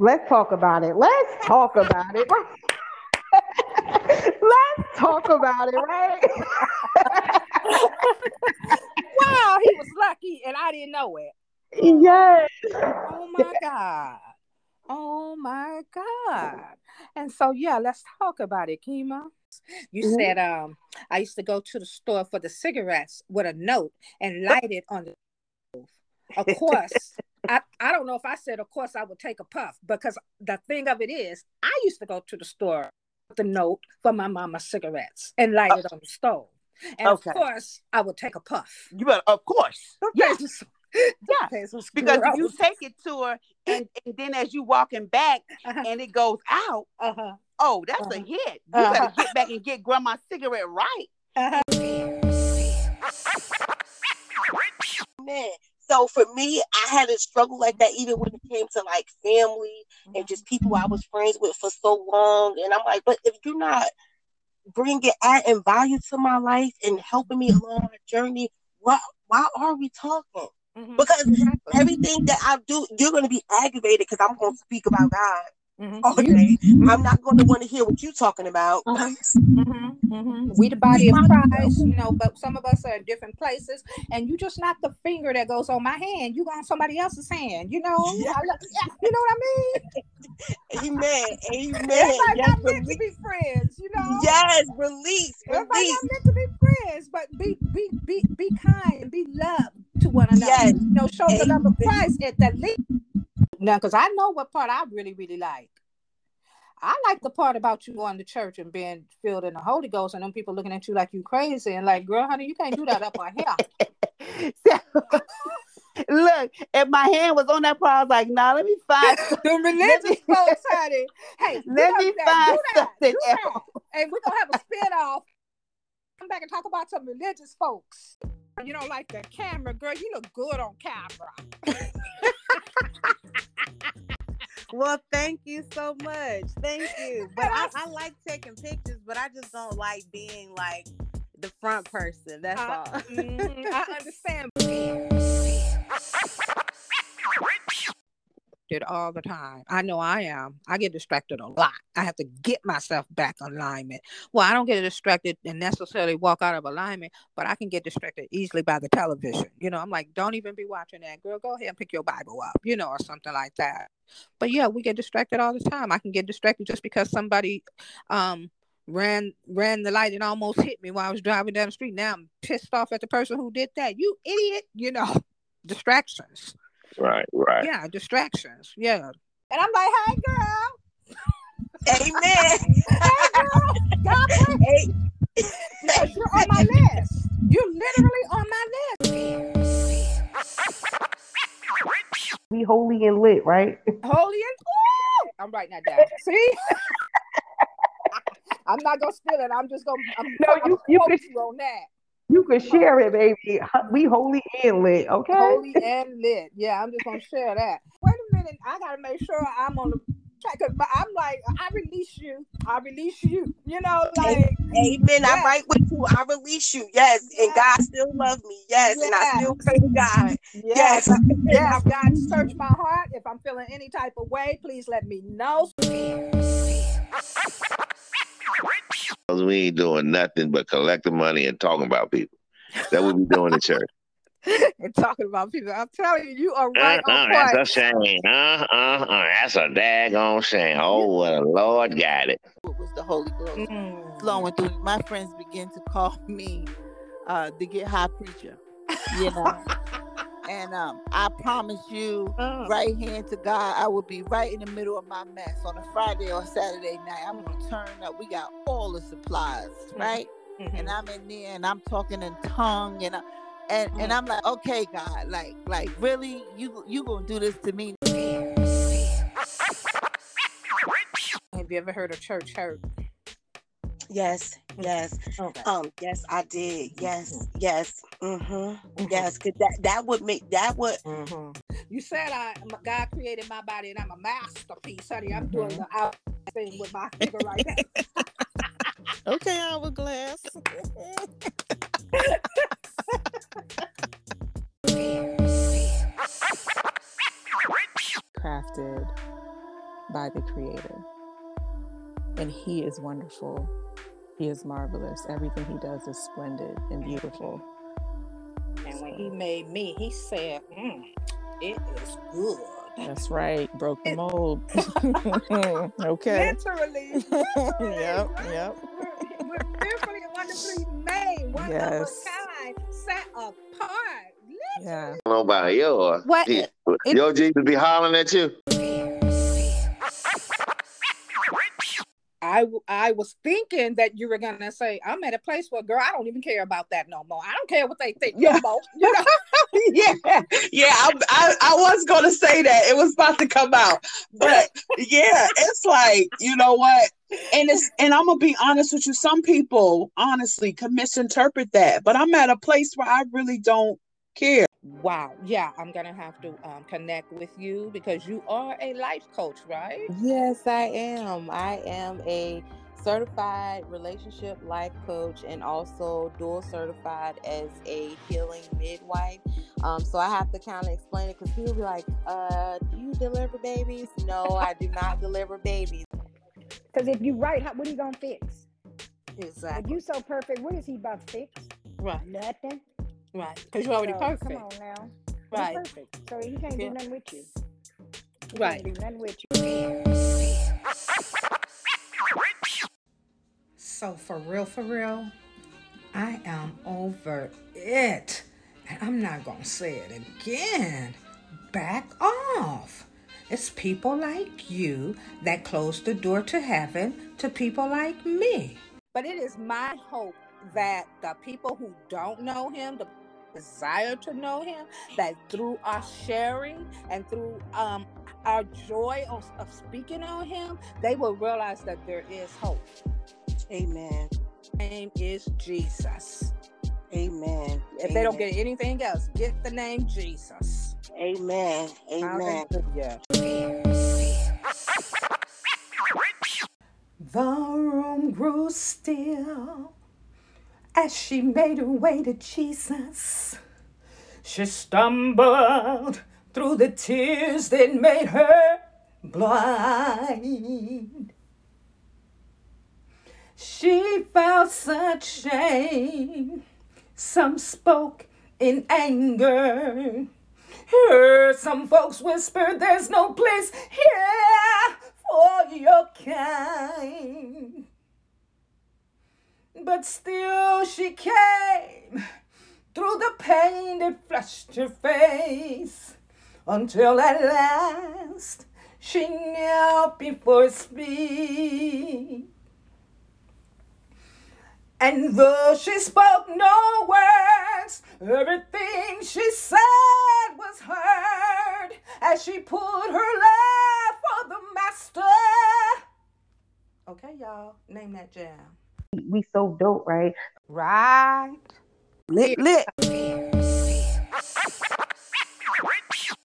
let's talk about it. Let's talk about it. let's talk about it, right? wow, he was lucky and I didn't know it. Yes. Oh my God. Oh my God. And so yeah, let's talk about it, Kima. You mm-hmm. said um I used to go to the store for the cigarettes with a note and light it on the stove. Of course, I, I don't know if I said of course I would take a puff because the thing of it is I used to go to the store with the note for my mama cigarettes and light it on the stove. And okay. of course I would take a puff. You better of course. Yes. yeah, because gross. you take it to her, and, and, then as you walking back, uh-huh. and it goes out. Uh-huh. Oh, that's uh-huh. a hit. You uh-huh. better get back and get grandma's cigarette right. Uh-huh. Man, so for me, I had a struggle like that even when it came to like family and just people I was friends with for so long. And I'm like, but if you're not bringing adding value to my life and helping me along my journey, why why are we talking? Mm-hmm. Because exactly. everything that I do, you're going to be aggravated because I'm going to speak about God. Mm-hmm. Okay, mm-hmm. I'm not going to want to hear what you're talking about. Mm-hmm. mm-hmm. mm-hmm. We the body of Christ, you know, but some of us are in different places, and you just not the finger that goes on my hand. You go on somebody else's hand, you know. Yeah. you know what I mean? Amen. Amen. Everybody yes, not meant to be friends, you know. Yes, release. Everybody not meant to be friends, but be be be be kind and be loved to one another. Yes. You know, show Amen. the love of Christ at the least now, because I know what part I really, really like. I like the part about you going to church and being filled in the Holy Ghost and them people looking at you like you crazy and like, girl, honey, you can't do that up on here. so, look, if my hand was on that part, I was like, nah, let me find the religious folks, honey. Hey, let me find something else. And we're gonna have a spin off. Come back and talk about some religious folks. You don't like the camera, girl. You look good on camera. Well, thank you so much. Thank you. But I, I, like taking pictures, but I just don't like being like the front person. That's all. mm, I understand distracted all the time. I know I am. I get distracted a lot. I have to get myself back alignment. Well, I don't get distracted and necessarily walk out of alignment, but I can get distracted easily by the television. You know, I'm like, don't even be watching that, girl. Go ahead and pick your Bible up, you know, or something like that. But yeah, we get distracted all the time. I can get distracted just because somebody um ran ran the light and almost hit me while I was driving down the street. Now I'm pissed off at the person who did that. You idiot, you know, distractions. Right, right. Yeah, distractions. Yeah. And I'm like, hey, girl. Amen. hey, girl. God bless. Hey. Yes, you're on my list. You're literally on my list. We holy and lit, right? Holy and ooh, I'm writing that down. See? I'm not gonna steal it. I'm just gonna. I'm, no, I'm you, you, you on that. You can share it, baby. We holy and lit, okay? Holy and lit. Yeah, I'm just gonna share that. Wait a minute, I gotta make sure I'm on the track. But I'm like, I release you. I release you. You know, like Amen. Yes. I'm right with you. I release you. Yes. yes. And God still loves me. Yes. yes. And I still pray to God. Yes. Yes. yes. God search my heart. If I'm feeling any type of way, please let me know. We ain't doing nothing but collecting money and talking about people. That what we doing in church. and talking about people. I'm telling you, you are right uh, uh, That's a shame. Uh, uh, uh, that's a daggone shame. Oh, what a Lord got it. It was the Holy Ghost mm. flowing through. My friends begin to call me uh, the get high preacher. You know. And um, I promise you, uh. right hand to God, I will be right in the middle of my mess on a Friday or Saturday night. I'm gonna turn up. We got all the supplies, mm-hmm. right? Mm-hmm. And I'm in there and I'm talking in tongue and I, and mm-hmm. and I'm like, okay, God, like like really, you you gonna do this to me? Have you ever heard of church hurt? Yes, yes, okay. um, yes, I did. Yes, mm-hmm. yes, mm-hmm. mm-hmm. yes. Cause that that would make that would. Mm-hmm. You said I God created my body and I'm a masterpiece, honey. I'm doing the out thing with my finger right now. okay, hourglass. Crafted by the Creator. And He is wonderful. He is marvelous. Everything He does is splendid and beautiful. And when He made me, He said, mm, It is good. That's right. Broke the mold. okay. Literally. yep. Yep. We're, we're fearfully and wonderfully made. One yes. of a kind, set apart. Literally. Yeah. I don't know about yours. What? It, your Jesus be hollering at you. I, I was thinking that you were gonna say I'm at a place where girl I don't even care about that no more. I don't care what they think yeah. no more. You know? yeah, yeah. I, I, I was gonna say that it was about to come out, but yeah, it's like you know what, and it's and I'm gonna be honest with you. Some people honestly can misinterpret that, but I'm at a place where I really don't care. Wow. Yeah, I'm going to have to um, connect with you because you are a life coach, right? Yes, I am. I am a certified relationship life coach and also dual certified as a healing midwife. Um, so I have to kind of explain it because people be like, uh, do you deliver babies? No, I do not deliver babies. Because if you right, what are you going to fix? Exactly. If you so perfect, what is he about to fix? Right. Nothing. Right. Because you're already so, perfect. Come on now. Right. You're perfect. So he can't yeah. do nothing with you. He right. Can't do nothing with you. So for real, for real, I am over it. And I'm not going to say it again. Back off. It's people like you that close the door to heaven to people like me. But it is my hope that the people who don't know him, the desire to know him, that through our sharing and through um, our joy of, of speaking on him, they will realize that there is hope. Amen. Name is Jesus. Amen. If Amen. they don't get anything else, get the name Jesus. Amen. Amen. Hallelujah. The room grew still as she made her way to Jesus. She stumbled through the tears that made her blind. She felt such shame. Some spoke in anger. Heard some folks whisper, There's no place here for your kind. But still she came through the pain that flushed her face until at last she knelt before his feet. And though she spoke no words, everything she said was heard as she put her love for the master. Okay, y'all, name that jam we so dope, right? Right. Lit, lit.